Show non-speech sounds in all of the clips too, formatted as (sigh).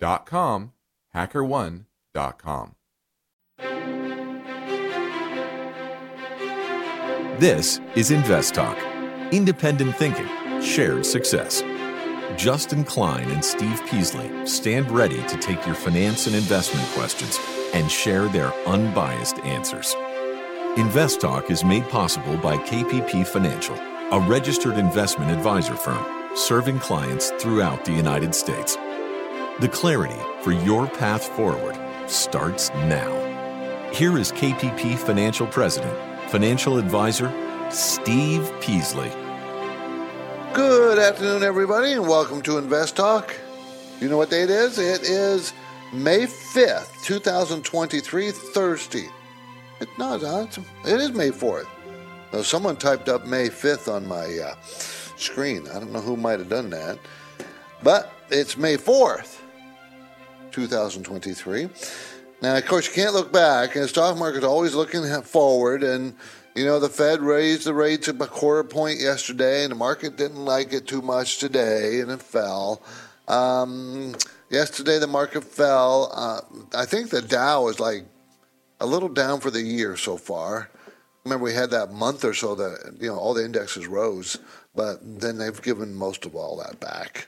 hackerone.com. This is Invest Talk. Independent thinking, shared success. Justin Klein and Steve Peasley stand ready to take your finance and investment questions and share their unbiased answers. Invest Talk is made possible by KPP Financial, a registered investment advisor firm serving clients throughout the United States. The clarity for your path forward starts now. Here is KPP Financial President, Financial Advisor Steve Peasley. Good afternoon, everybody, and welcome to Invest Talk. You know what day it is? It is May 5th, 2023, Thursday. It, no, it's, it is May 4th. Now, someone typed up May 5th on my uh, screen. I don't know who might have done that. But it's May 4th, 2023. Now, of course, you can't look back, and the stock market's always looking forward, and you know, the Fed raised the rates a quarter point yesterday, and the market didn't like it too much today, and it fell. Um, yesterday, the market fell. Uh, I think the Dow is like a little down for the year so far. Remember, we had that month or so that you know all the indexes rose, but then they've given most of all that back.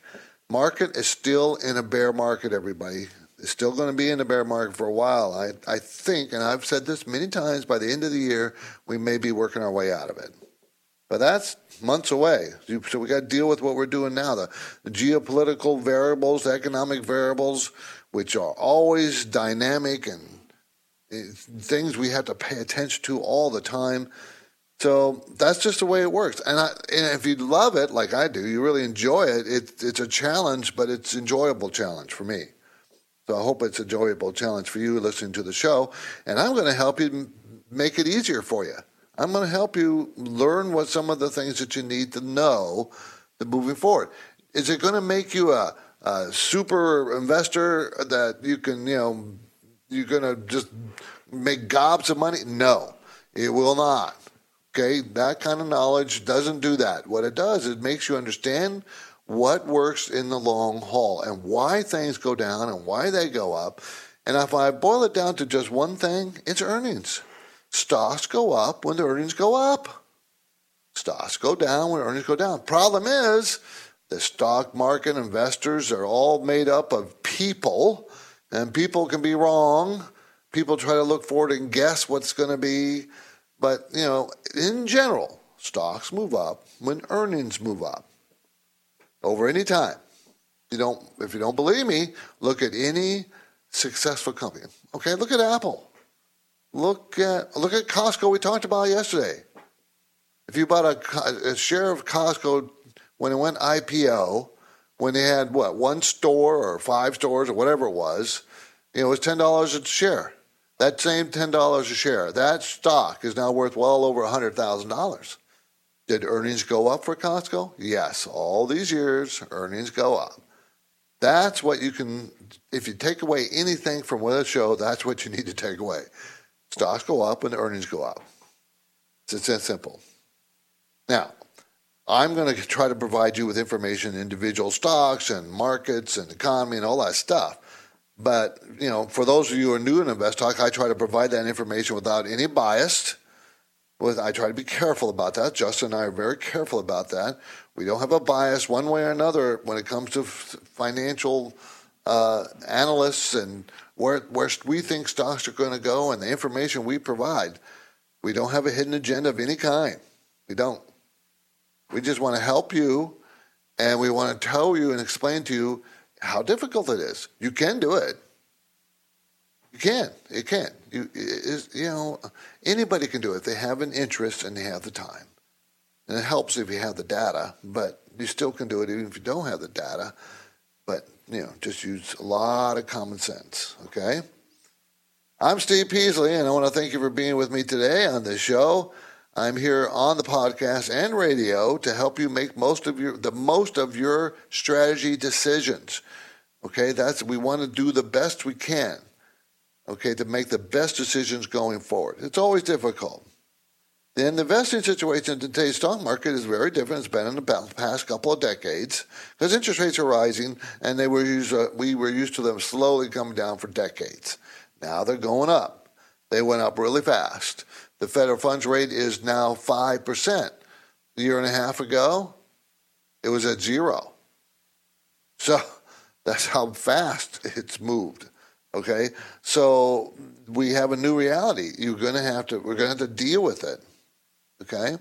Market is still in a bear market, everybody. It's still going to be in a bear market for a while. I, I think, and I've said this many times, by the end of the year, we may be working our way out of it. But that's months away. So we got to deal with what we're doing now the, the geopolitical variables, the economic variables, which are always dynamic and eh, things we have to pay attention to all the time. So that's just the way it works. And, I, and if you love it like I do, you really enjoy it, it, it's a challenge, but it's enjoyable challenge for me. So I hope it's enjoyable challenge for you listening to the show. And I'm going to help you make it easier for you. I'm going to help you learn what some of the things that you need to know to moving forward. Is it going to make you a, a super investor that you can, you know, you're going to just make gobs of money? No, it will not. Okay, that kind of knowledge doesn't do that. What it does, it makes you understand what works in the long haul and why things go down and why they go up. And if I boil it down to just one thing, it's earnings. Stocks go up when the earnings go up. Stocks go down when earnings go down. Problem is, the stock market investors are all made up of people, and people can be wrong. People try to look forward and guess what's going to be. But, you know, in general, stocks move up when earnings move up over any time. You don't, if you don't believe me, look at any successful company. Okay, look at Apple. Look at look at Costco. We talked about yesterday. If you bought a, a share of Costco when it went IPO, when they had what one store or five stores or whatever it was, you know, it was ten dollars a share. That same ten dollars a share, that stock is now worth well over a hundred thousand dollars. Did earnings go up for Costco? Yes. All these years, earnings go up. That's what you can, if you take away anything from what it show, that's what you need to take away. Stocks go up when the earnings go up. It's that simple. Now, I'm going to try to provide you with information, on individual stocks and markets and economy and all that stuff. But you know, for those of you who are new in Invest Talk, I try to provide that information without any bias. With I try to be careful about that. Justin and I are very careful about that. We don't have a bias one way or another when it comes to financial uh, analysts and where where we think stocks are going to go and the information we provide. We don't have a hidden agenda of any kind. We don't. We just want to help you, and we want to tell you and explain to you how difficult it is. You can do it. You can. You can. You, you know, anybody can do it they have an interest and they have the time. And it helps if you have the data, but you still can do it even if you don't have the data. But, you know, just use a lot of common sense, okay? I'm Steve Peasley, and I want to thank you for being with me today on this show. I'm here on the podcast and radio to help you make most of your the most of your strategy decisions. Okay, that's we want to do the best we can. Okay, to make the best decisions going forward. It's always difficult. Then the investing situation in today's stock market is very different. It's been in the past couple of decades because interest rates are rising, and they were used, uh, we were used to them slowly coming down for decades. Now they're going up. They went up really fast. The federal funds rate is now 5%. A year and a half ago, it was at zero. So that's how fast it's moved. Okay? So we have a new reality. You're going to have to, we're going to have to deal with it. Okay?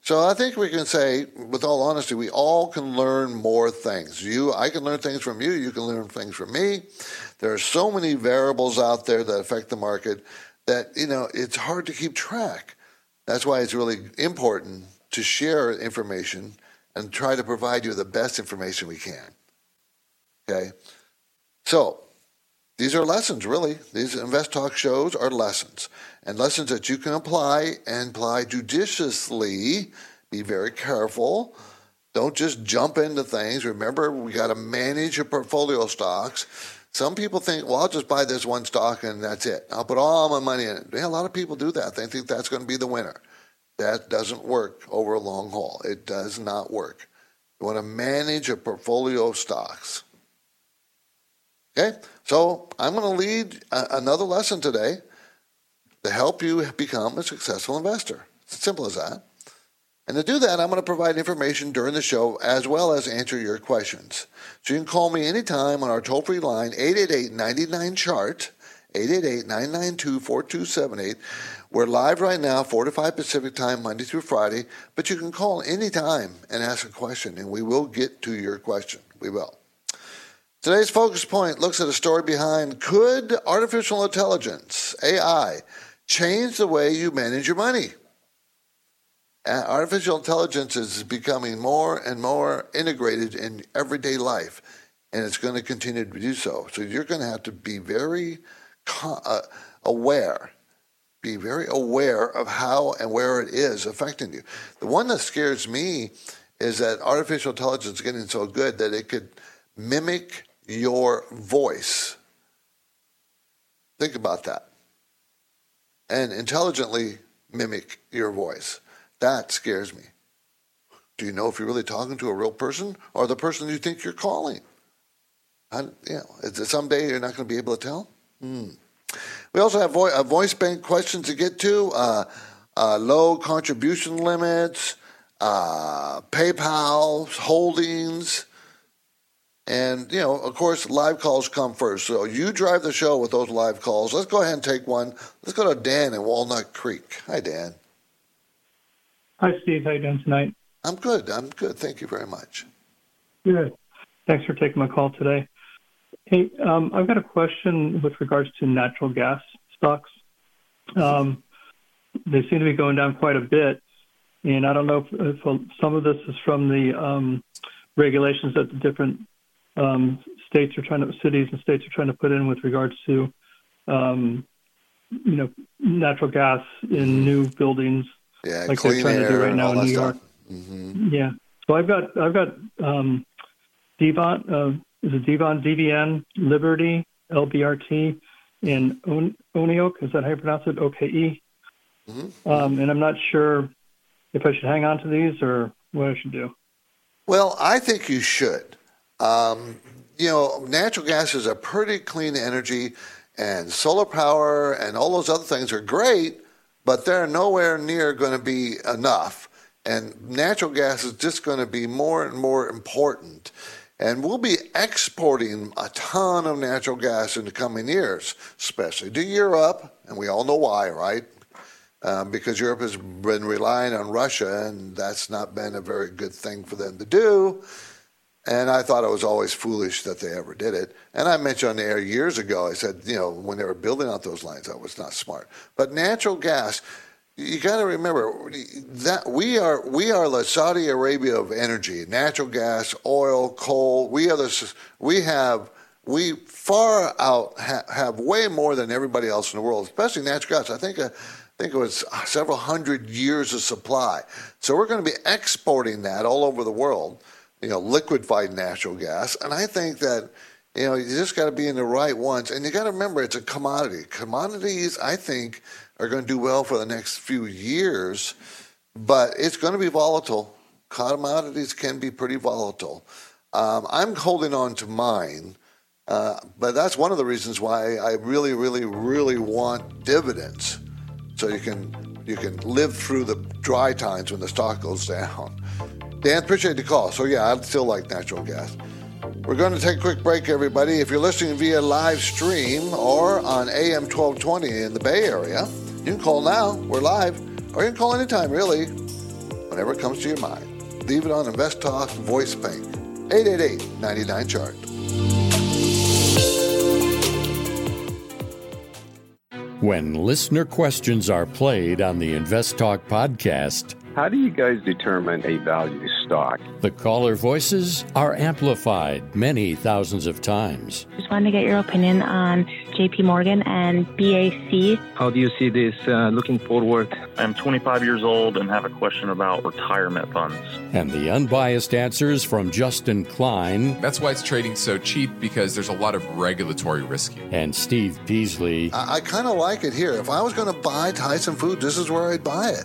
So I think we can say, with all honesty, we all can learn more things. You, I can learn things from you. You can learn things from me. There are so many variables out there that affect the market that you know it's hard to keep track. That's why it's really important to share information and try to provide you the best information we can. Okay, so these are lessons, really. These Invest Talk shows are lessons, and lessons that you can apply and apply judiciously. Be very careful. Don't just jump into things. Remember, we got to manage your portfolio stocks some people think, well, I'll just buy this one stock and that's it. I'll put all my money in it. Yeah, a lot of people do that. They think that's going to be the winner. That doesn't work over a long haul. It does not work. You want to manage a portfolio of stocks. Okay, so I'm going to lead a- another lesson today to help you become a successful investor. It's as simple as that. And to do that, I'm going to provide information during the show as well as answer your questions. So you can call me anytime on our toll free line, 888 99 Chart, 888 992 4278. We're live right now, 4 to 5 Pacific time, Monday through Friday, but you can call anytime and ask a question, and we will get to your question. We will. Today's focus point looks at a story behind could artificial intelligence, AI, change the way you manage your money? artificial intelligence is becoming more and more integrated in everyday life, and it's going to continue to do so. So you're going to have to be very uh, aware, be very aware of how and where it is affecting you. The one that scares me is that artificial intelligence is getting so good that it could mimic your voice. Think about that. And intelligently mimic your voice. That scares me. Do you know if you're really talking to a real person or the person you think you're calling? I, you know, someday you're not going to be able to tell? Hmm. We also have vo- uh, voice bank questions to get to, uh, uh, low contribution limits, uh, PayPal holdings, and you know, of course, live calls come first. So you drive the show with those live calls. Let's go ahead and take one. Let's go to Dan in Walnut Creek. Hi, Dan. Hi, Steve. How you doing tonight? I'm good. I'm good. Thank you very much. Good. Thanks for taking my call today. Hey, um, I've got a question with regards to natural gas stocks. Um, they seem to be going down quite a bit, and I don't know if, if some of this is from the um, regulations that the different um, states are trying to, cities and states are trying to put in with regards to, um, you know, natural gas in new buildings yeah, like they're trying to do right now in New. York. Mm-hmm. Yeah. So I've got I've got um, Devont, uh, is it Devon, DVN, Liberty, LBRT, and Oneok. Is that how you pronounce it? OKE. Mm-hmm. Um, and I'm not sure if I should hang on to these or what I should do. Well, I think you should. Um, you know, natural gas is a pretty clean energy, and solar power and all those other things are great, but they're nowhere near going to be enough. And natural gas is just going to be more and more important. And we'll be exporting a ton of natural gas in the coming years, especially to Europe. And we all know why, right? Um, because Europe has been relying on Russia, and that's not been a very good thing for them to do. And I thought it was always foolish that they ever did it. And I mentioned on the air years ago, I said, you know, when they were building out those lines, that was not smart. But natural gas, you got to remember that we are we are the Saudi Arabia of energy, natural gas, oil, coal. We are the we have we far out ha, have way more than everybody else in the world, especially natural gas. I think uh, I think it was several hundred years of supply. So we're going to be exporting that all over the world. You know, liquefied natural gas, and I think that you know you just got to be in the right ones, and you got to remember it's a commodity. Commodities, I think are going to do well for the next few years, but it's going to be volatile. Commodities can be pretty volatile. Um, I'm holding on to mine, uh, but that's one of the reasons why I really, really, really want dividends, so you can you can live through the dry times when the stock goes (laughs) down. Dan, appreciate the call. So yeah, I'd still like natural gas. We're going to take a quick break, everybody. If you're listening via live stream or on AM 1220 in the Bay Area, you can call now. We're live. Or you can call anytime, really, whenever it comes to your mind. Leave it on Invest Talk Voice Bank. 888 99 Chart. When listener questions are played on the Invest Talk podcast, how do you guys determine a value stock? The caller voices are amplified many thousands of times. Just wanted to get your opinion on JP Morgan and BAC. How do you see this uh, looking forward? I'm 25 years old and have a question about retirement funds. And the unbiased answers from Justin Klein. That's why it's trading so cheap because there's a lot of regulatory risk here. And Steve Peasley. I, I kind of like it here. If I was going to buy Tyson Food, this is where I'd buy it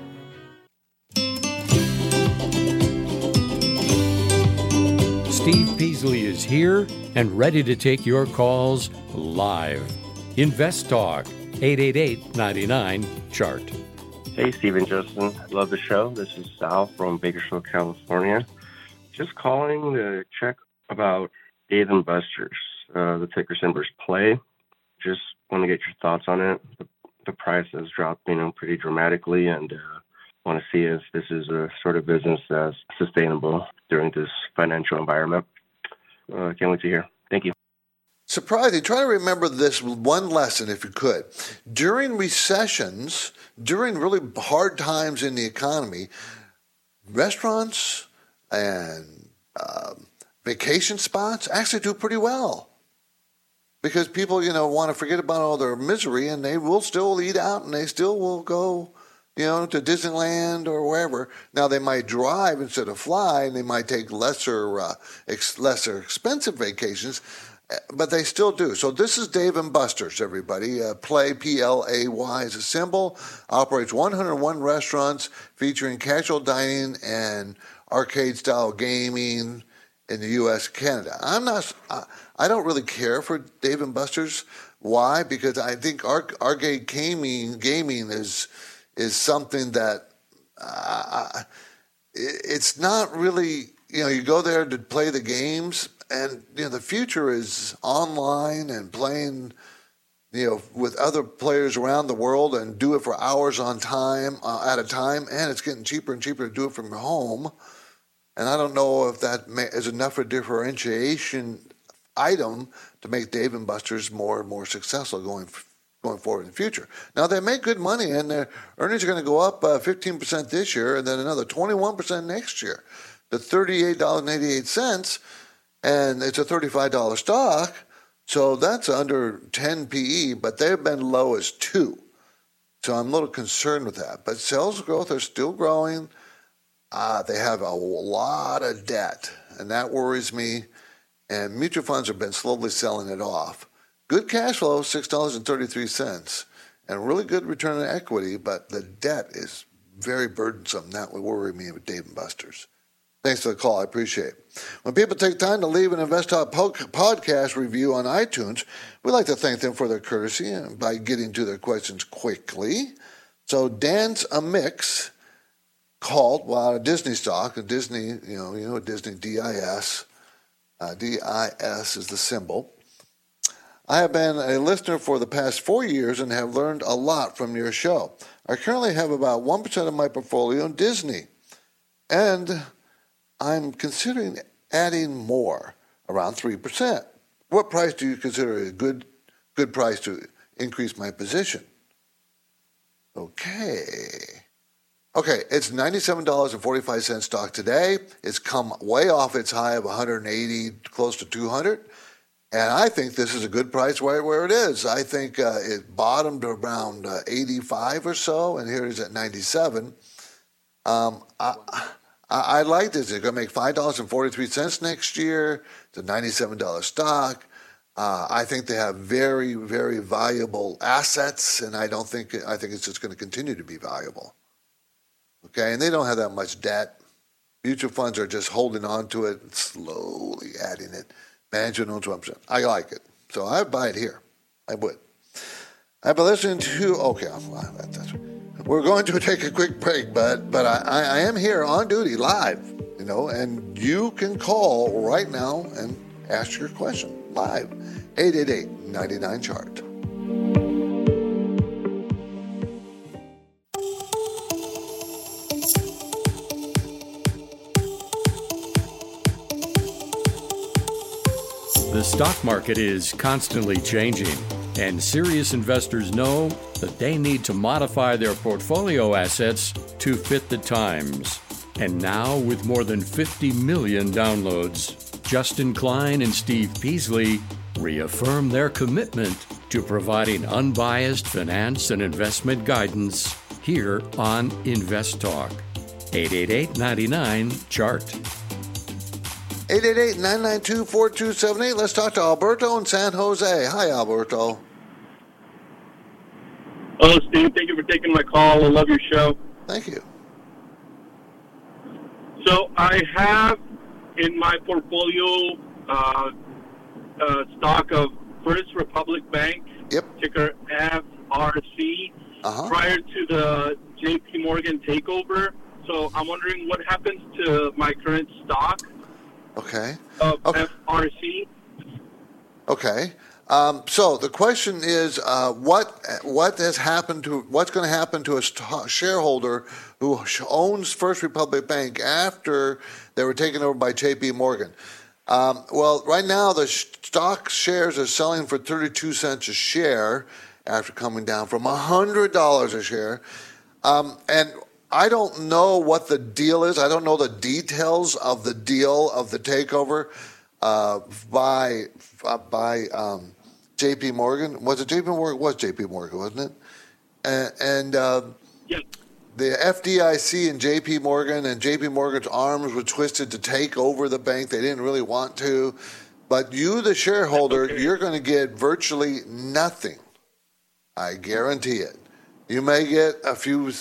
Steve Peasley is here and ready to take your calls live. Invest Talk, 888 99 Chart. Hey, Stephen Justin. Love the show. This is Sal from Bakersfield, California. Just calling to check about Dave and Buster's. Uh, the ticker symbol's play. Just want to get your thoughts on it. The, the price has dropped, you know, pretty dramatically, and uh, want to see if this is a sort of business that's sustainable during this financial environment. Uh, can't wait to hear. Thank you. Surprising. Try to remember this one lesson if you could. During recessions, during really hard times in the economy, restaurants and uh, vacation spots actually do pretty well because people, you know, want to forget about all their misery and they will still eat out and they still will go you know, to Disneyland or wherever. Now they might drive instead of fly, and they might take lesser, uh, ex- lesser expensive vacations, eh, but they still do. So this is Dave and Buster's, everybody. Uh, Play P L A Y is a symbol. Operates 101 restaurants featuring casual dining and arcade style gaming in the U.S. Canada. I'm not. I don't really care for Dave and Buster's. Why? Because I think arcade gaming gaming is is something that uh, it's not really you know you go there to play the games and you know the future is online and playing you know with other players around the world and do it for hours on time uh, at a time and it's getting cheaper and cheaper to do it from home. And i don't know if that is enough of a differentiation item to make dave and buster's more and more successful going going forward in the future. Now they make good money, and their earnings are going to go up uh, 15% this year, and then another 21% next year to $38.88, and it's a $35 stock. So that's under 10 PE, but they've been low as two. So I'm a little concerned with that. But sales growth are still growing. Uh, they have a lot of debt, and that worries me. And mutual funds have been slowly selling it off. Good cash flow, $6.33, and really good return on equity, but the debt is very burdensome. That would worry me with Dave and Buster's. Thanks for the call. I appreciate it. When people take time to leave an InvestTalk podcast review on iTunes, we like to thank them for their courtesy by getting to their questions quickly. So Dance a Mix called, well, Disney stock, a Disney, you know, you know, Disney DIS. Uh, DIS is the symbol. I have been a listener for the past four years and have learned a lot from your show. I currently have about 1% of my portfolio in Disney. And I'm considering adding more, around 3%. What price do you consider a good, good price to increase my position? Okay. Okay, it's $97.45 stock today. It's come way off its high of 180, close to 200. And I think this is a good price right where it is. I think uh, it bottomed around uh, 85 or so, and here it is at 97. Um, I, I, I like this. They're going to make five dollars and forty three cents next year. It's a ninety seven dollar stock. Uh, I think they have very very valuable assets, and I don't think I think it's just going to continue to be valuable. Okay, and they don't have that much debt. Mutual funds are just holding on to it, slowly adding it. Management owns one percent. I like it, so I buy it here. I would. I've been listening to. Okay. We're going to (laughs) take a quick break, but but I, I am here on duty live, you know, and you can call right now and ask your question live. 888 99 chart. The stock market is constantly changing, and serious investors know that they need to modify their portfolio assets to fit the times. And now, with more than 50 million downloads, Justin Klein and Steve Peasley reaffirm their commitment to providing unbiased finance and investment guidance here on Invest Talk. 888 99 Chart. 888 992 4278. Let's talk to Alberto in San Jose. Hi, Alberto. Hello, Steve. Thank you for taking my call. I love your show. Thank you. So I have in my portfolio uh, uh, stock of First Republic Bank, yep. ticker FRC, uh-huh. prior to the JP Morgan takeover. So I'm wondering what happens to my current stock okay. of okay. FRC. Okay. Um, so the question is, uh, what what has happened to what's going to happen to a shareholder who owns First Republic Bank after they were taken over by J.P. Morgan? Um, well, right now the stock shares are selling for 32 cents a share after coming down from $100 a share. Um, and I don't know what the deal is. I don't know the details of the deal of the takeover uh, by uh, by um, J.P. Morgan. Was it J.P. Morgan? It was J.P. Morgan, wasn't it? And, and uh, the FDIC and J.P. Morgan and J.P. Morgan's arms were twisted to take over the bank. They didn't really want to, but you, the shareholder, okay. you're going to get virtually nothing. I guarantee it. You may get a few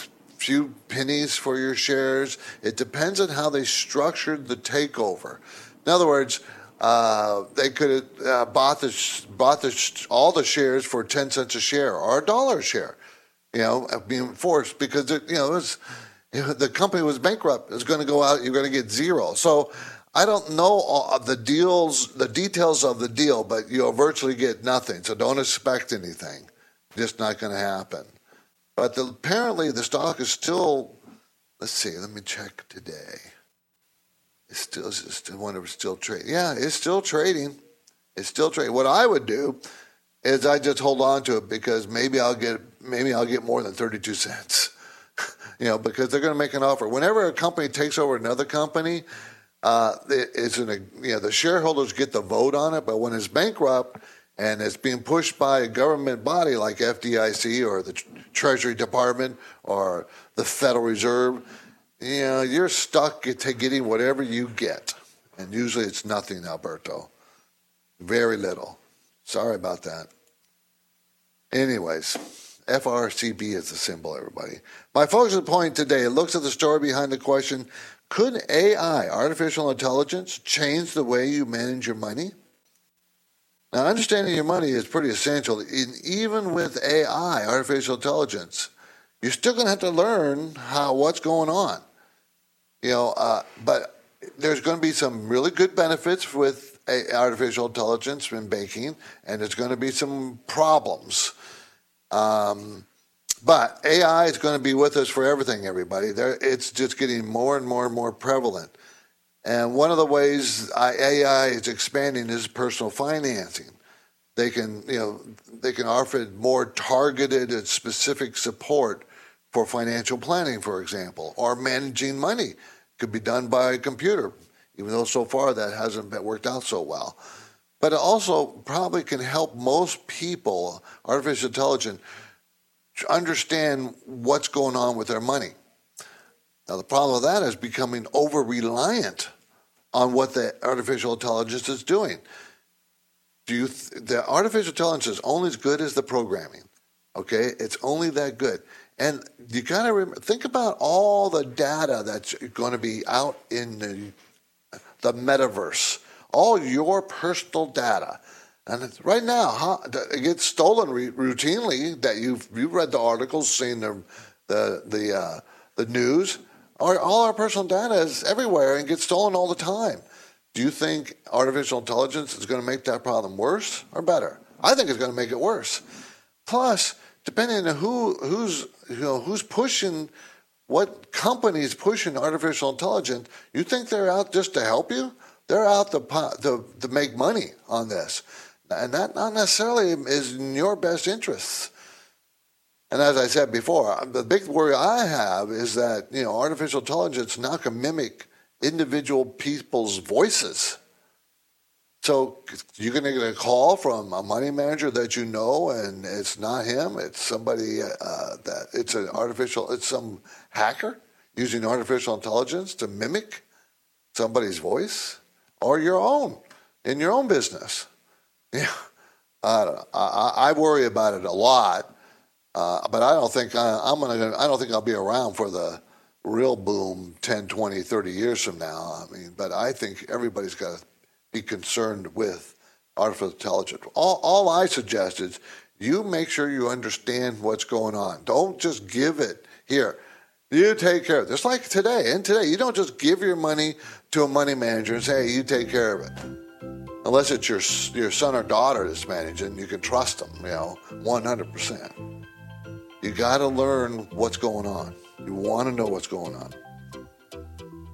few pennies for your shares. It depends on how they structured the takeover. In other words, uh, they could have uh, bought the bought the all the shares for ten cents a share or a dollar a share, you know, being forced because it, you know, it was, (laughs) the company was bankrupt. It's going to go out. You're going to get zero. So I don't know all the deals, the details of the deal, but you'll virtually get nothing. So don't expect anything. Just not going to happen. But the, apparently the stock is still. Let's see. Let me check today. It's still, it's still wonder it's still trading. Yeah, it's still trading. It's still trading. What I would do is I just hold on to it because maybe I'll get maybe I'll get more than 32 cents. (laughs) you know, because they're going to make an offer. Whenever a company takes over another company, uh, it's an, you know the shareholders get the vote on it, but when it's bankrupt and it's being pushed by a government body like FDIC or the Treasury Department or the Federal Reserve, you know you're stuck to getting whatever you get, and usually it's nothing, Alberto, very little. Sorry about that. Anyways. FRCB is the symbol, everybody. My focus point today looks at the story behind the question Could AI, artificial intelligence, change the way you manage your money? Now, understanding your money is pretty essential. In, even with AI, artificial intelligence, you're still going to have to learn how what's going on. You know, uh, but there's going to be some really good benefits with artificial intelligence in banking, and there's going to be some problems. Um, but AI is going to be with us for everything, everybody. There, it's just getting more and more and more prevalent. And one of the ways AI is expanding is personal financing. They can, you know, they can offer more targeted and specific support for financial planning, for example, or managing money. Could be done by a computer, even though so far that hasn't been worked out so well. But it also probably can help most people, artificial intelligence, understand what's going on with their money. Now, the problem with that is becoming over reliant on what the artificial intelligence is doing. Do you th- the artificial intelligence is only as good as the programming. Okay, it's only that good. And you got to rem- think about all the data that's going to be out in the, the metaverse all your personal data. And right now, huh, it gets stolen re- routinely. That you've you've read the articles, seen the the the uh, the news. Our, all our personal data is everywhere and gets stolen all the time. Do you think artificial intelligence is going to make that problem worse or better? I think it's going to make it worse. Plus, depending on who who's you know who's pushing what companies pushing artificial intelligence, you think they're out just to help you? They're out to, to, to make money on this. And that not necessarily is in your best interests. And as I said before, the big worry I have is that you know artificial intelligence now can mimic individual people's voices. So you're going to get a call from a money manager that you know, and it's not him. It's somebody uh, that it's an artificial. It's some hacker using artificial intelligence to mimic somebody's voice or your own in your own business. (laughs) Yeah, I, I, I worry about it a lot, uh, but I don't think I, I'm gonna. I don't think I'll be around for the real boom 10, 20, 30 years from now. I mean, but I think everybody's got to be concerned with artificial intelligence. All, all I suggest is you make sure you understand what's going on. Don't just give it here. You take care of it. Just like today. And today, you don't just give your money to a money manager and say, hey, you take care of it. Unless it's your, your son or daughter that's managing, you can trust them, you know, 100%. You got to learn what's going on. You want to know what's going on.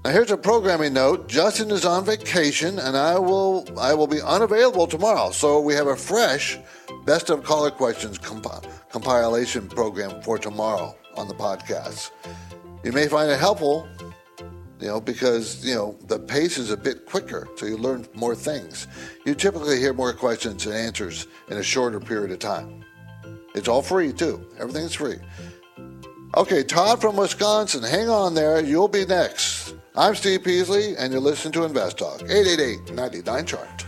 Now here's a programming note. Justin is on vacation and I will I will be unavailable tomorrow. So we have a fresh best of caller questions comp- compilation program for tomorrow on the podcast. You may find it helpful you know, because, you know, the pace is a bit quicker, so you learn more things. You typically hear more questions and answers in a shorter period of time. It's all free, too. Everything's free. Okay, Todd from Wisconsin, hang on there. You'll be next. I'm Steve Peasley, and you're listening to Invest Talk, 888 99 Chart.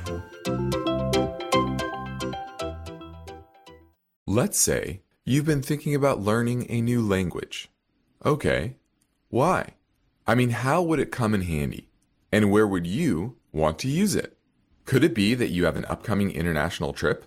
Let's say you've been thinking about learning a new language. Okay, why? I mean, how would it come in handy? And where would you want to use it? Could it be that you have an upcoming international trip?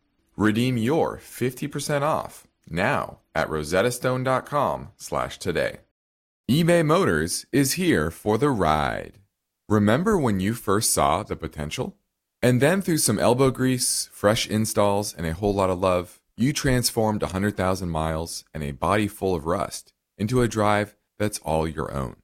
Redeem your 50% off now at rosettastone.com slash today. eBay Motors is here for the ride. Remember when you first saw the potential? And then through some elbow grease, fresh installs, and a whole lot of love, you transformed 100,000 miles and a body full of rust into a drive that's all your own.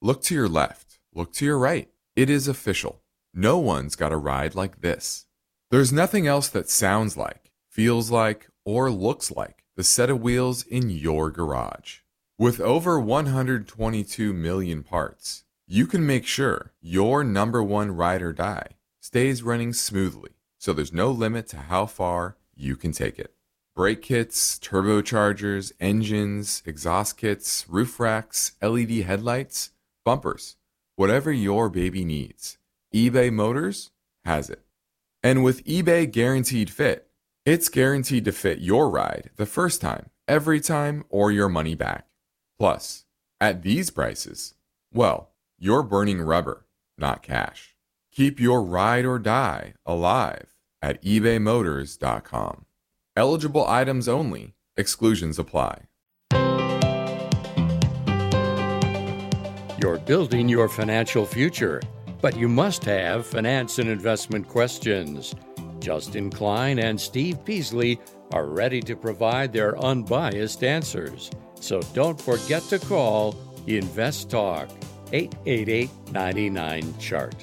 Look to your left, look to your right. It is official. No one's got a ride like this. There's nothing else that sounds like, feels like, or looks like the set of wheels in your garage. With over 122 million parts, you can make sure your number one ride or die stays running smoothly, so there's no limit to how far you can take it. Brake kits, turbochargers, engines, exhaust kits, roof racks, LED headlights, bumpers, whatever your baby needs, eBay Motors has it. And with eBay Guaranteed Fit, it's guaranteed to fit your ride the first time, every time, or your money back. Plus, at these prices, well, you're burning rubber, not cash. Keep your ride or die alive at ebaymotors.com. Eligible items only, exclusions apply. You're building your financial future, but you must have finance and investment questions. Justin Klein and Steve Peasley are ready to provide their unbiased answers. So don't forget to call Invest Talk 888 99 Chart.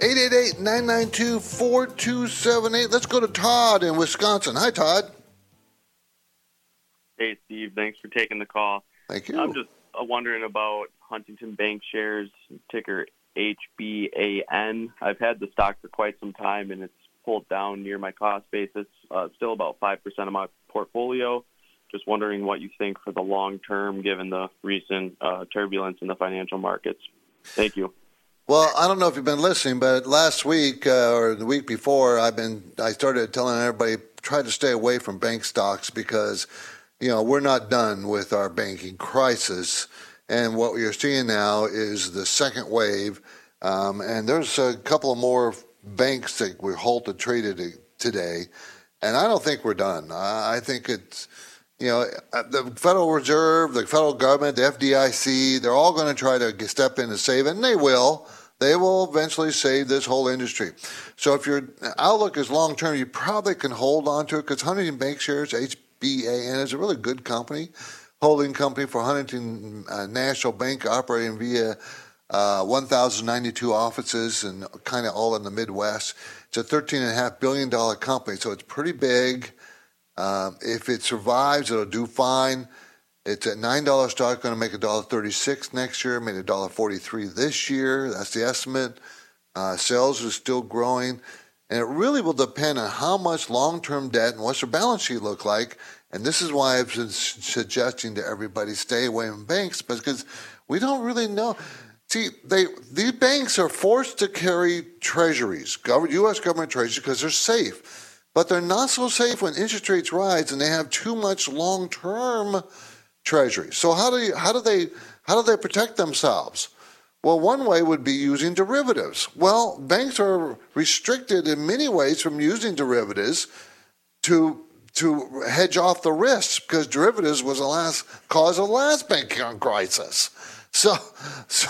888-992-4278. Let's go to Todd in Wisconsin. Hi, Todd. Hey, Steve. Thanks for taking the call. Thank you. I'm just uh, wondering about Huntington Bank shares, ticker HBAN. I've had the stock for quite some time, and it's pulled down near my cost basis. Uh, still about 5% of my portfolio. Just wondering what you think for the long term, given the recent uh, turbulence in the financial markets. Thank you. Well, I don't know if you've been listening, but last week uh, or the week before, I've been I started telling everybody try to stay away from bank stocks because you know we're not done with our banking crisis, and what we are seeing now is the second wave, um, and there's a couple of more banks that were halted traded today, and I don't think we're done. I think it's you know, uh, the Federal Reserve, the federal government, the FDIC, they're all going to try to step in and save it, and they will. They will eventually save this whole industry. So if your outlook is long term, you probably can hold on to it because Huntington Bank Shares, HBAN, is a really good company, holding company for Huntington uh, National Bank operating via uh, 1,092 offices and kind of all in the Midwest. It's a $13.5 billion company, so it's pretty big. Um, if it survives, it'll do fine. It's at nine dollars stock, going to make a dollar thirty-six next year. Made a dollar forty-three this year. That's the estimate. Uh, sales are still growing, and it really will depend on how much long-term debt and what's their balance sheet look like. And this is why I've been suggesting to everybody stay away from banks because we don't really know. See, they these banks are forced to carry treasuries, U.S. government treasuries, because they're safe but they're not so safe when interest rates rise and they have too much long-term treasury. So how do you, how do they how do they protect themselves? Well, one way would be using derivatives. Well, banks are restricted in many ways from using derivatives to to hedge off the risks because derivatives was the last cause of the last banking crisis. So, so,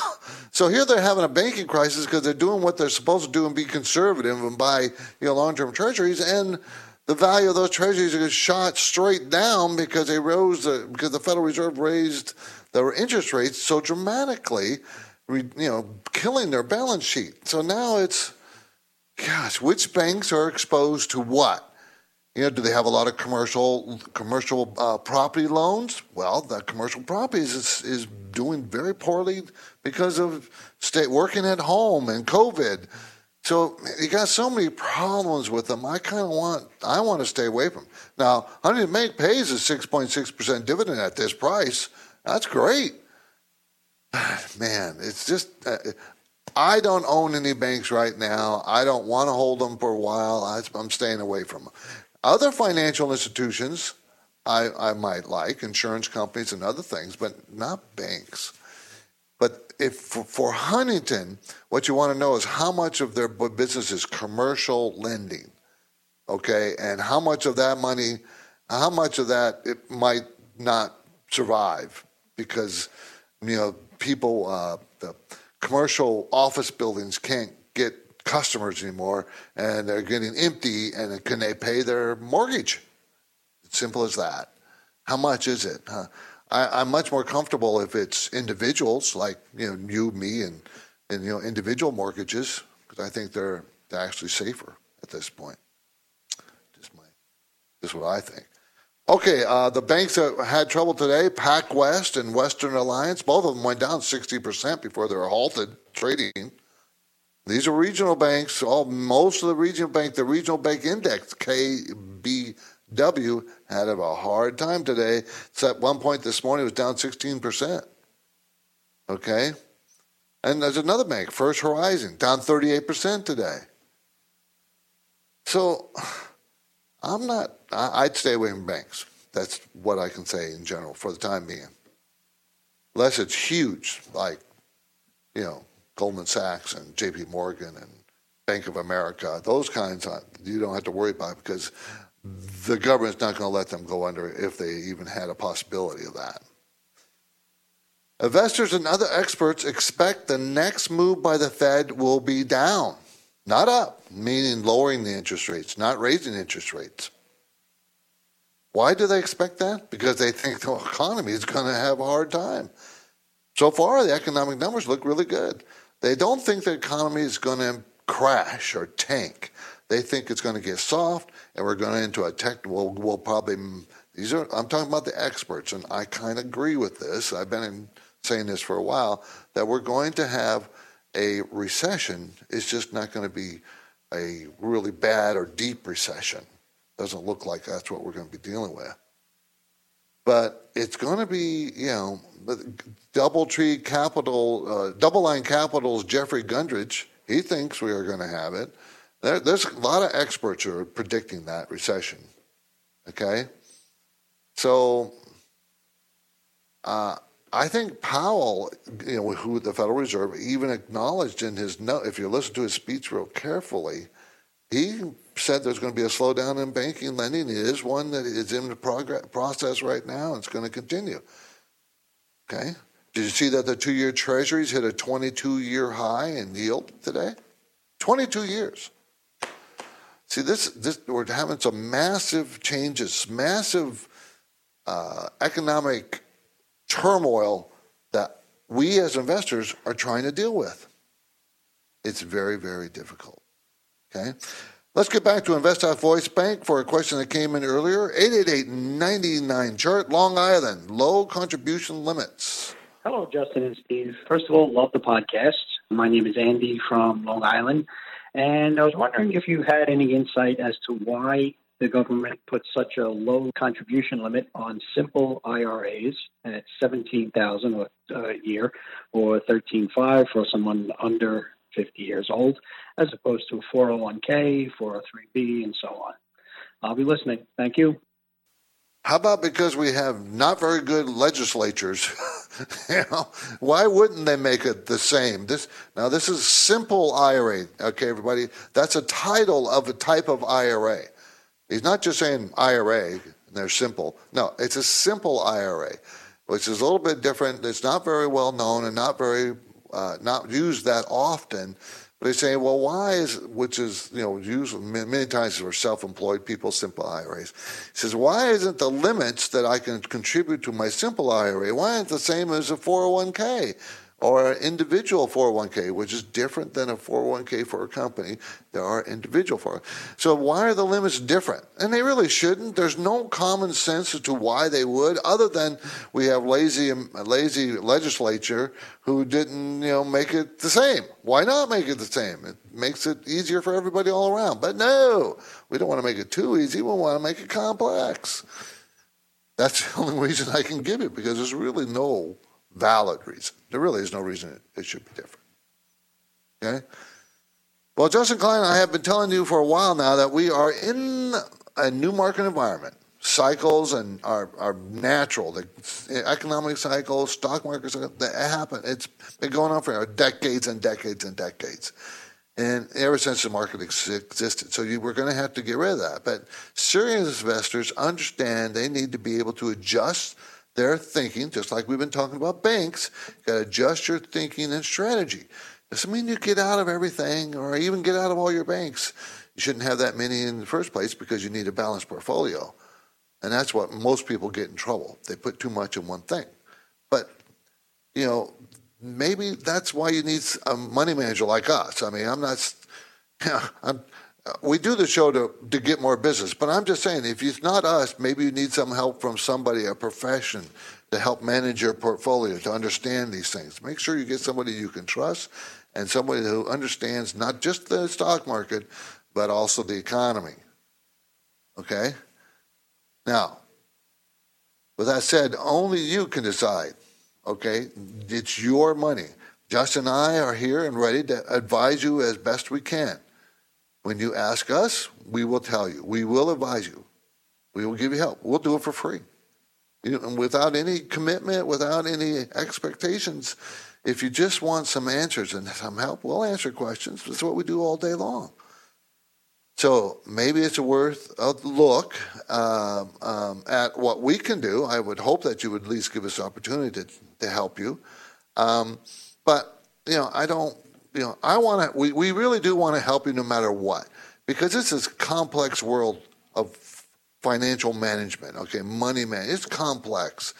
so here they're having a banking crisis because they're doing what they're supposed to do and be conservative and buy you know long-term treasuries, and the value of those treasuries is shot straight down because they rose the, because the Federal Reserve raised their interest rates so dramatically, you know, killing their balance sheet. So now it's, gosh, which banks are exposed to what? You know, do they have a lot of commercial commercial uh, property loans? Well, the commercial properties is, is doing very poorly because of stay working at home and COVID. So you got so many problems with them. I kind of want I want to stay away from. Them. Now, Huntington Bank pays a six point six percent dividend at this price. That's great. Man, it's just uh, I don't own any banks right now. I don't want to hold them for a while. I, I'm staying away from them. Other financial institutions I, I might like, insurance companies and other things, but not banks. But if for, for Huntington, what you want to know is how much of their business is commercial lending, okay, and how much of that money, how much of that it might not survive because you know people, uh, the commercial office buildings can't get customers anymore, and they're getting empty. And can they pay their mortgage? It's simple as that. How much is it? Huh? I, am much more comfortable if it's individuals like you know you, me, and and you know individual mortgages because I think they're they're actually safer at this point. Just my, just what I think. Okay, uh, the banks that had trouble today, PacWest and Western Alliance, both of them went down 60% before they were halted trading. These are regional banks. All most of the regional bank, the regional bank index KBW had a hard time today. It's at one point this morning it was down 16%. Okay, and there's another bank, First Horizon, down 38% today. So I'm not. I'd stay away from banks. That's what I can say in general for the time being. Unless it's huge, like you know Goldman Sachs and J.P. Morgan and Bank of America, those kinds, you don't have to worry about because the government's not going to let them go under if they even had a possibility of that. Investors and other experts expect the next move by the Fed will be down, not up, meaning lowering the interest rates, not raising interest rates. Why do they expect that? Because they think the economy is going to have a hard time. So far, the economic numbers look really good. They don't think the economy is going to crash or tank. They think it's going to get soft, and we're going into a tech. We'll, we'll probably mm, these are. I'm talking about the experts, and I kind of agree with this. I've been in, saying this for a while that we're going to have a recession. It's just not going to be a really bad or deep recession. Doesn't look like that's what we're going to be dealing with. But it's going to be, you know, DoubleTree Capital, uh, DoubleLine Capital's Jeffrey Gundlach, he thinks we are going to have it. There, there's a lot of experts who are predicting that recession. Okay? So uh, I think Powell, you know, who the Federal Reserve even acknowledged in his note, if you listen to his speech real carefully, he said there's going to be a slowdown in banking lending. It is one that is in the process right now and it's going to continue. Okay? Did you see that the two year treasuries hit a 22 year high in yield today? 22 years. See, this, this we're having some massive changes, massive uh, economic turmoil that we as investors are trying to deal with. It's very, very difficult. Okay? Let's get back to InvestTalk Voice Bank for a question that came in earlier. 888-99 chart, Long Island, low contribution limits. Hello, Justin and Steve. First of all, love the podcast. My name is Andy from Long Island, and I was wondering if you had any insight as to why the government put such a low contribution limit on simple IRAs at 17,000 a year or 13.5 for someone under 50 years old, as opposed to a 401k, 403b, and so on. I'll be listening. Thank you. How about because we have not very good legislatures? (laughs) you know, why wouldn't they make it the same? This now this is simple IRA. Okay, everybody, that's a title of a type of IRA. He's not just saying IRA they're simple. No, it's a simple IRA, which is a little bit different. It's not very well known and not very uh, not used that often, But They say, well, why is, which is, you know, used many times for self-employed people, simple IRAs. He says, why isn't the limits that I can contribute to my simple IRA, why aren't the same as a 401k? Or an individual 401k, which is different than a 401k for a company. There are individual 401k. So why are the limits different? And they really shouldn't. There's no common sense as to why they would, other than we have lazy, um, lazy legislature who didn't, you know, make it the same. Why not make it the same? It makes it easier for everybody all around. But no, we don't want to make it too easy. We want to make it complex. That's (laughs) the only reason I can give it because there's really no valid reason. There really is no reason it, should be different. Okay? Well, Justin Klein I have been telling you for a while now that we are in a new market environment. Cycles and are, are natural. The economic cycles, stock markets, they happen. It's been going on for decades and decades and decades. And ever since the market existed. So you, we're going to have to get rid of that. But serious investors understand they need to be able to adjust – their thinking, just like we've been talking about banks, you got to adjust your thinking and strategy. Doesn't mean you get out of everything or even get out of all your banks. You shouldn't have that many in the first place because you need a balanced portfolio. And that's what most people get in trouble. They put too much in one thing. But, you know, maybe that's why you need a money manager like us. I mean, I'm not, (laughs) I'm, Uh, we do the show to, to get more business, but I'm just saying, if it's not us, maybe you need some help from somebody, a profession, to help manage your portfolio, to understand these things. Make sure you get somebody you can trust and somebody who understands not just the stock market, but also the economy. Okay? Now, with that said, only you can decide. Okay? It's your money. Justin and I are here and ready to advise you as best we can. When you ask us, we will tell you. We will advise you. We will give you help. We'll do it for free. You know, without any commitment, without any expectations. If you just want some answers and some help, we'll answer questions. That's what we do all day long. So maybe it's worth a look um, um, at what we can do. I would hope that you would at least give us opportunity to, to help you. Um, but, you know, I don't you know, I want to, we, we really do want to help you no matter what, because this is complex world of financial management, okay, money man, it's complex.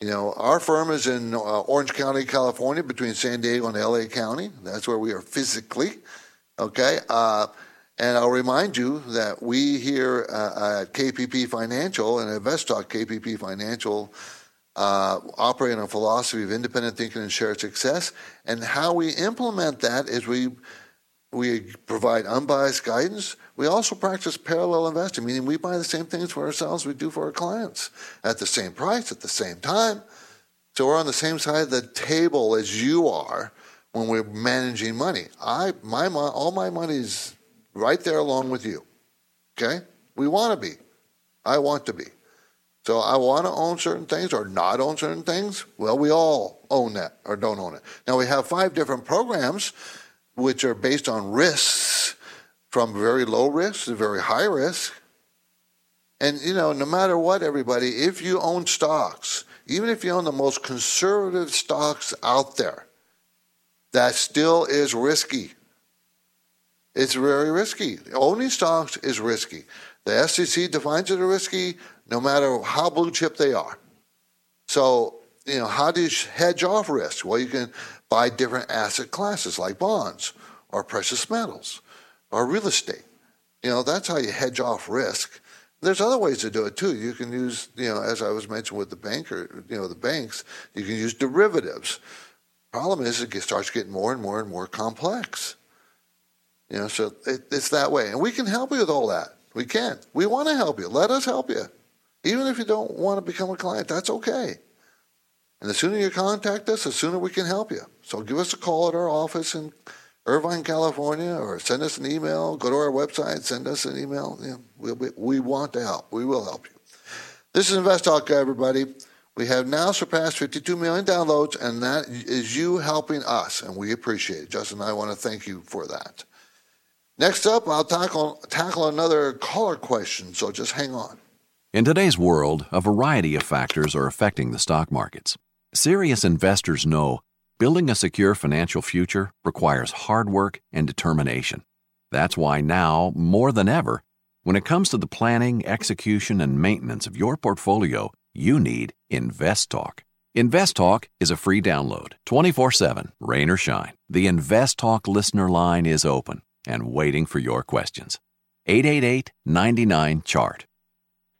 You know, our firm is in uh, Orange County, California, between San Diego and LA County. That's where we are physically, okay? Uh, and I'll remind you that we here uh, at KPP Financial and InvestTalk KPP Financial uh, operate on a philosophy of independent thinking and shared success. And how we implement that is we we provide unbiased guidance. We also practice parallel investing, meaning we buy the same things for ourselves we do for our clients at the same price at the same time. So we're on the same side of the table as you are when we're managing money. I my all my money is right there along with you. Okay? We want to be. I want to be. So I want to own certain things or not own certain things. Well, we all own that or don't own it. Now we have five different programs which are based on risks from very low risk to very high risk. And you know, no matter what, everybody, if you own stocks, even if you own the most conservative stocks out there, that still is risky. It's very risky. Owning stocks is risky. The SEC defines it as risky no matter how blue chip they are. So, you know, how do you hedge off risk? Well, you can buy different asset classes like bonds or precious metals or real estate. You know, that's how you hedge off risk. There's other ways to do it too. You can use, you know, as I was mentioning with the banker, you know, the banks, you can use derivatives. Problem is, it starts getting more and more and more complex. You know, so it, it's that way, and we can help you with all that. We can. We want to help you. Let us help you. Even if you don't want to become a client, that's okay. And the sooner you contact us, the sooner we can help you. So give us a call at our office in Irvine, California, or send us an email. Go to our website, send us an email. Know, we'll be, we want to help. We will help you. This is Invest Talk, everybody. We have now surpassed 52 million downloads, and that is you helping us, and we appreciate it. Justin I want to thank you for that. Next up, I'll tackle, tackle another caller question, so just hang on. In today's world, a variety of factors are affecting the stock markets. Serious investors know Building a secure financial future requires hard work and determination. That's why now, more than ever, when it comes to the planning, execution, and maintenance of your portfolio, you need InvestTalk. InvestTalk is a free download, 24 7, rain or shine. The InvestTalk listener line is open and waiting for your questions. 888 99 Chart.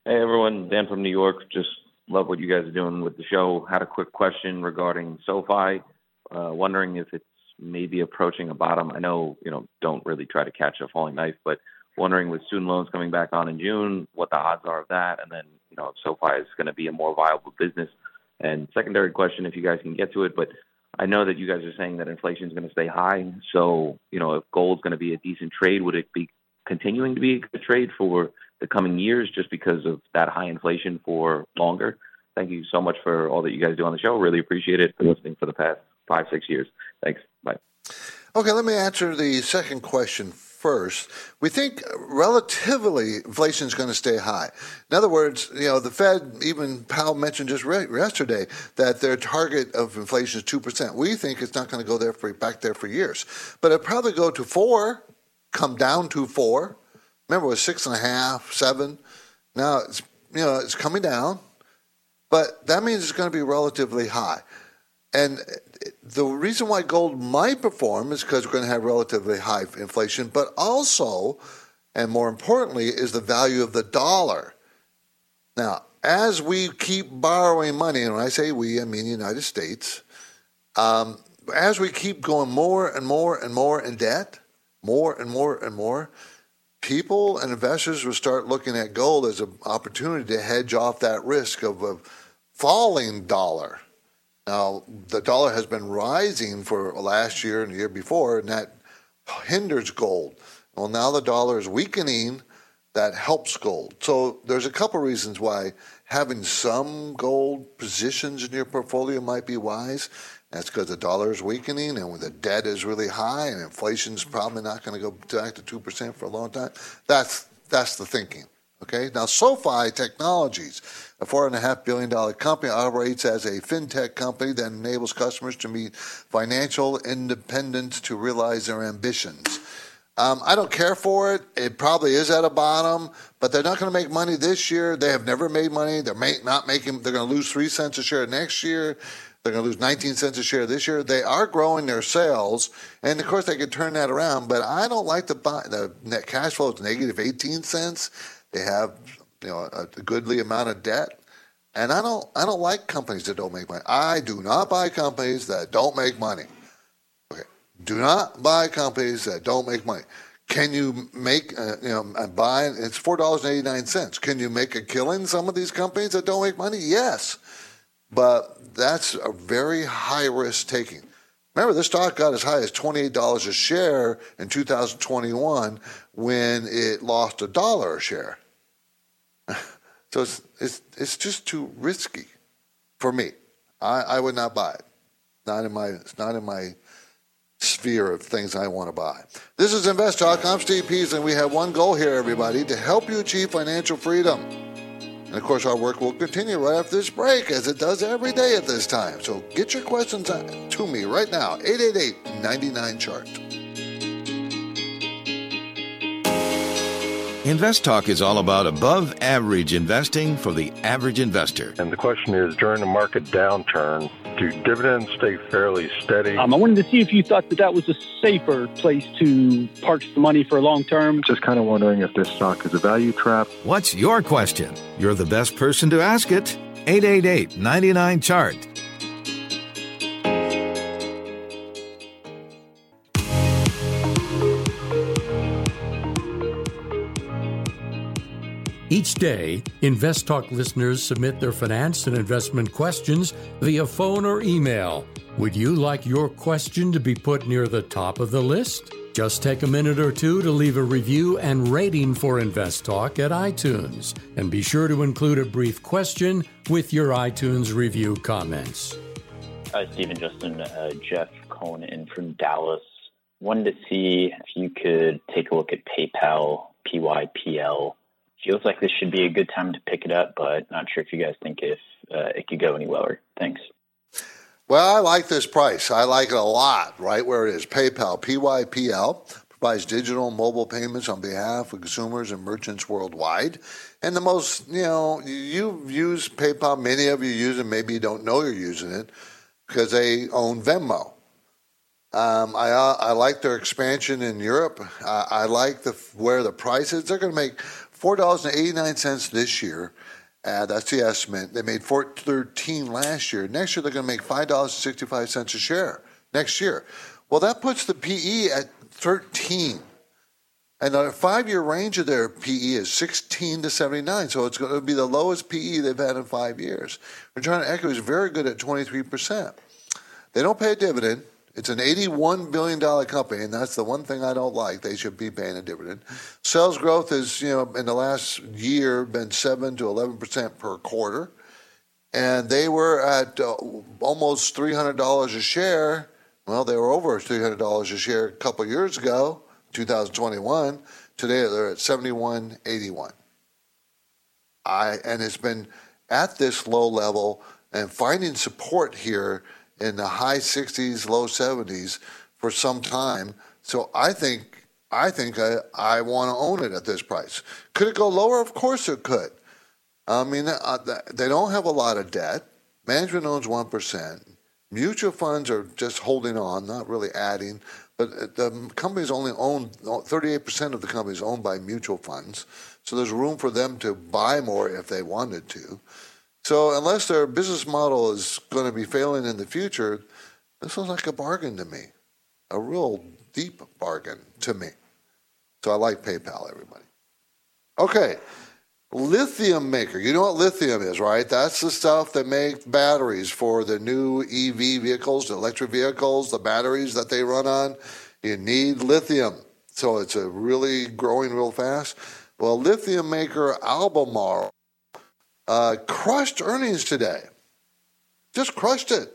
Hey everyone, Dan from New York. Just love what you guys are doing with the show. Had a quick question regarding SoFi. Uh, wondering if it's maybe approaching a bottom. I know you know don't really try to catch a falling knife, but wondering with student loans coming back on in June, what the odds are of that, and then you know if SoFi is going to be a more viable business. And secondary question, if you guys can get to it, but I know that you guys are saying that inflation is going to stay high. So you know if gold's going to be a decent trade, would it be continuing to be a trade for the coming years just because of that high inflation for longer? Thank you so much for all that you guys do on the show. Really appreciate it for listening for the past five, six years. Thanks. Bye. Okay, let me answer the second question first. We think relatively inflation is going to stay high. In other words, you know, the Fed, even Powell mentioned just re- yesterday that their target of inflation is 2%. We think it's not going to go there for, back there for years. But it'll probably go to 4, come down to 4. Remember, it was six and a half, seven. Now it's you know it's coming down, but that means it's going to be relatively high. And the reason why gold might perform is because we're going to have relatively high inflation, but also, and more importantly, is the value of the dollar. Now, as we keep borrowing money, and when I say we, I mean the United States, um, as we keep going more and more and more in debt, more and more and more, people and investors will start looking at gold as an opportunity to hedge off that risk of a falling dollar. Now, the dollar has been rising for last year and the year before, and that hinders gold. Well, now the dollar is weakening, that helps gold. So there's a couple reasons why having some gold positions in your portfolio might be wise. That's because the dollar is weakening and when the debt is really high and inflation is probably not going to go back to 2% for a long time. That's, that's the thinking. Okay. Now, SoFi Technologies, a $4.5 billion company, operates as a fintech company that enables customers to meet financial independence to realize their ambitions. Um, I don't care for it. It probably is at a bottom, but they're not going to make money this year. They have never made money. They're not making. They're going to lose three cents a share next year. They're going to lose 19 cents a share this year. They are growing their sales, and of course they could turn that around. But I don't like to buy the net cash flow is negative 18 cents. They have you know a, a goodly amount of debt, and I don't I don't like companies that don't make money. I do not buy companies that don't make money. Okay, do not buy companies that don't make money. Can you make uh, you know buy? It's four dollars and eighty nine cents. Can you make a killing some of these companies that don't make money? Yes. But that's a very high risk taking. Remember, this stock got as high as $28 a share in 2021 when it lost a dollar a share. (laughs) so it's, it's, it's just too risky for me. I, I would not buy it. Not in my, it's not in my sphere of things I want to buy. This is Invest Talk. I'm Steve Peasley, and we have one goal here, everybody, to help you achieve financial freedom. And of course, our work will continue right after this break, as it does every day at this time. So get your questions to me right now, 888 99 Chart. Invest Talk is all about above average investing for the average investor. And the question is during a market downturn, do dividends stay fairly steady? Um, I wanted to see if you thought that that was a safer place to park the money for a long term. Just kind of wondering if this stock is a value trap. What's your question? You're the best person to ask it. 888 99 Chart. Each day, InvestTalk listeners submit their finance and investment questions via phone or email. Would you like your question to be put near the top of the list? Just take a minute or two to leave a review and rating for InvestTalk at iTunes, and be sure to include a brief question with your iTunes review comments. Hi, Stephen Justin. Uh, Jeff Cohen from Dallas. Wanted to see if you could take a look at PayPal, PYPL feels like this should be a good time to pick it up, but not sure if you guys think if uh, it could go any lower. Thanks. Well, I like this price. I like it a lot, right where it is. PayPal, PYPL, provides digital mobile payments on behalf of consumers and merchants worldwide. And the most, you know, you've used PayPal, many of you use it, maybe you don't know you're using it because they own Venmo. Um, I, I like their expansion in Europe. I, I like the where the price is. They're going to make four dollars and eighty nine cents this year. Uh, that's the estimate. They made four thirteen last year. Next year they're going to make five dollars and sixty five cents a share. Next year, well that puts the PE at thirteen, and the five year range of their PE is sixteen to seventy nine. So it's going to be the lowest PE they've had in five years. Return on equity is very good at twenty three percent. They don't pay a dividend. It's an $81 billion company, and that's the one thing I don't like. They should be paying a dividend. Sales growth has, you know, in the last year been 7 to 11% per quarter. And they were at uh, almost $300 a share. Well, they were over $300 a share a couple years ago, 2021. Today they're at 71.81. I and it's been at this low level and finding support here in the high 60s, low 70s for some time. So I think I think I, I want to own it at this price. Could it go lower? Of course it could. I mean, uh, they don't have a lot of debt. Management owns 1%. Mutual funds are just holding on, not really adding. But uh, the companies only own 38% of the companies owned by mutual funds. So there's room for them to buy more if they wanted to. So unless their business model is going to be failing in the future, this looks like a bargain to me, a real deep bargain to me. So I like PayPal, everybody. Okay, lithium maker. You know what lithium is, right? That's the stuff that makes batteries for the new EV vehicles, the electric vehicles, the batteries that they run on. You need lithium. So it's a really growing real fast. Well, lithium maker Albemarle uh, crushed earnings today. Just crushed it.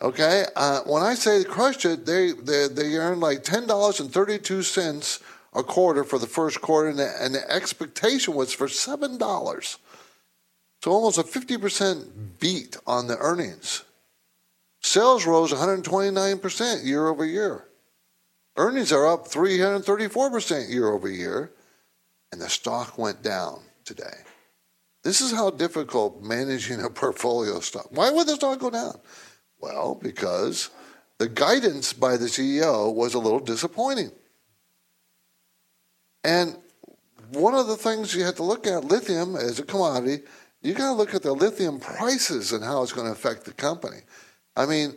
Okay, uh, when I say crushed it, they they, they earned like ten dollars and thirty two cents a quarter for the first quarter, and the, and the expectation was for seven dollars. So almost a fifty percent beat on the earnings. Sales rose one hundred twenty nine percent year over year. Earnings are up three hundred thirty four percent year over year, and the stock went down today. This is how difficult managing a portfolio stock. Why would the stock go down? Well, because the guidance by the CEO was a little disappointing. And one of the things you have to look at, lithium as a commodity, you got to look at the lithium prices and how it's going to affect the company. I mean,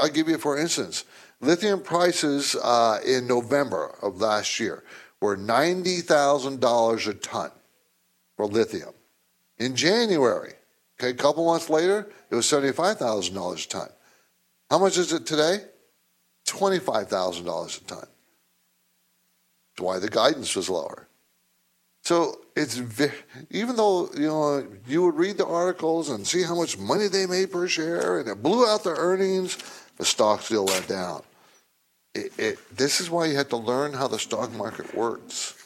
I'll give you for instance, lithium prices uh, in November of last year were $90,000 a ton for lithium. In January, okay, a couple months later, it was $75,000 a ton. How much is it today? $25,000 a ton. That's why the guidance was lower. So it's even though you know you would read the articles and see how much money they made per share, and it blew out their earnings, the stock still went down. It, it, this is why you have to learn how the stock market works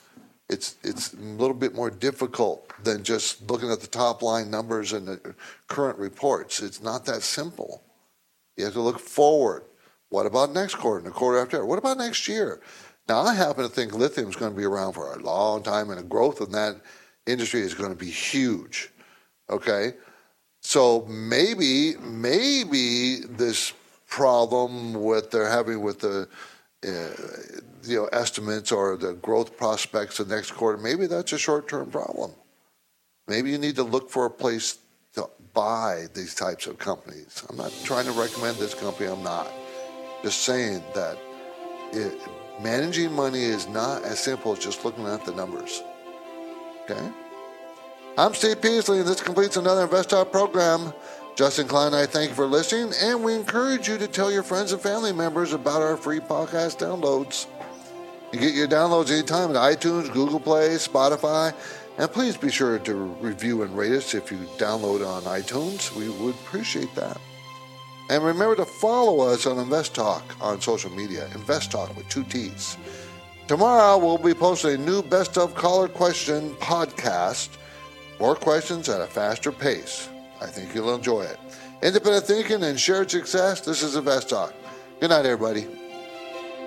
it's it's a little bit more difficult than just looking at the top line numbers and the current reports. It's not that simple. You have to look forward. What about next quarter and the quarter after? What about next year? Now, I happen to think lithium is going to be around for a long time, and the growth in that industry is going to be huge. Okay, so maybe maybe this problem with they're having with the uh, you know estimates or the growth prospects the next quarter, maybe that's a short-term problem. Maybe you need to look for a place to buy these types of companies. I'm not trying to recommend this company. I'm not. Just saying that it, managing money is not as simple as just looking at the numbers. Okay. I'm Steve Peasley, and this completes another Invest Talk program. Justin Klein and I thank you for listening, and we encourage you to tell your friends and family members about our free podcast downloads. You get your downloads anytime at iTunes, Google Play, Spotify, and please be sure to review and rate us if you download on iTunes. We would appreciate that. And remember to follow us on Invest Talk on social media, Invest Talk with two T's. Tomorrow we'll be posting a new Best of Caller Question podcast. More questions at a faster pace. I think you'll enjoy it. independent thinking, and shared success. This is Invest Talk. Good night, everybody.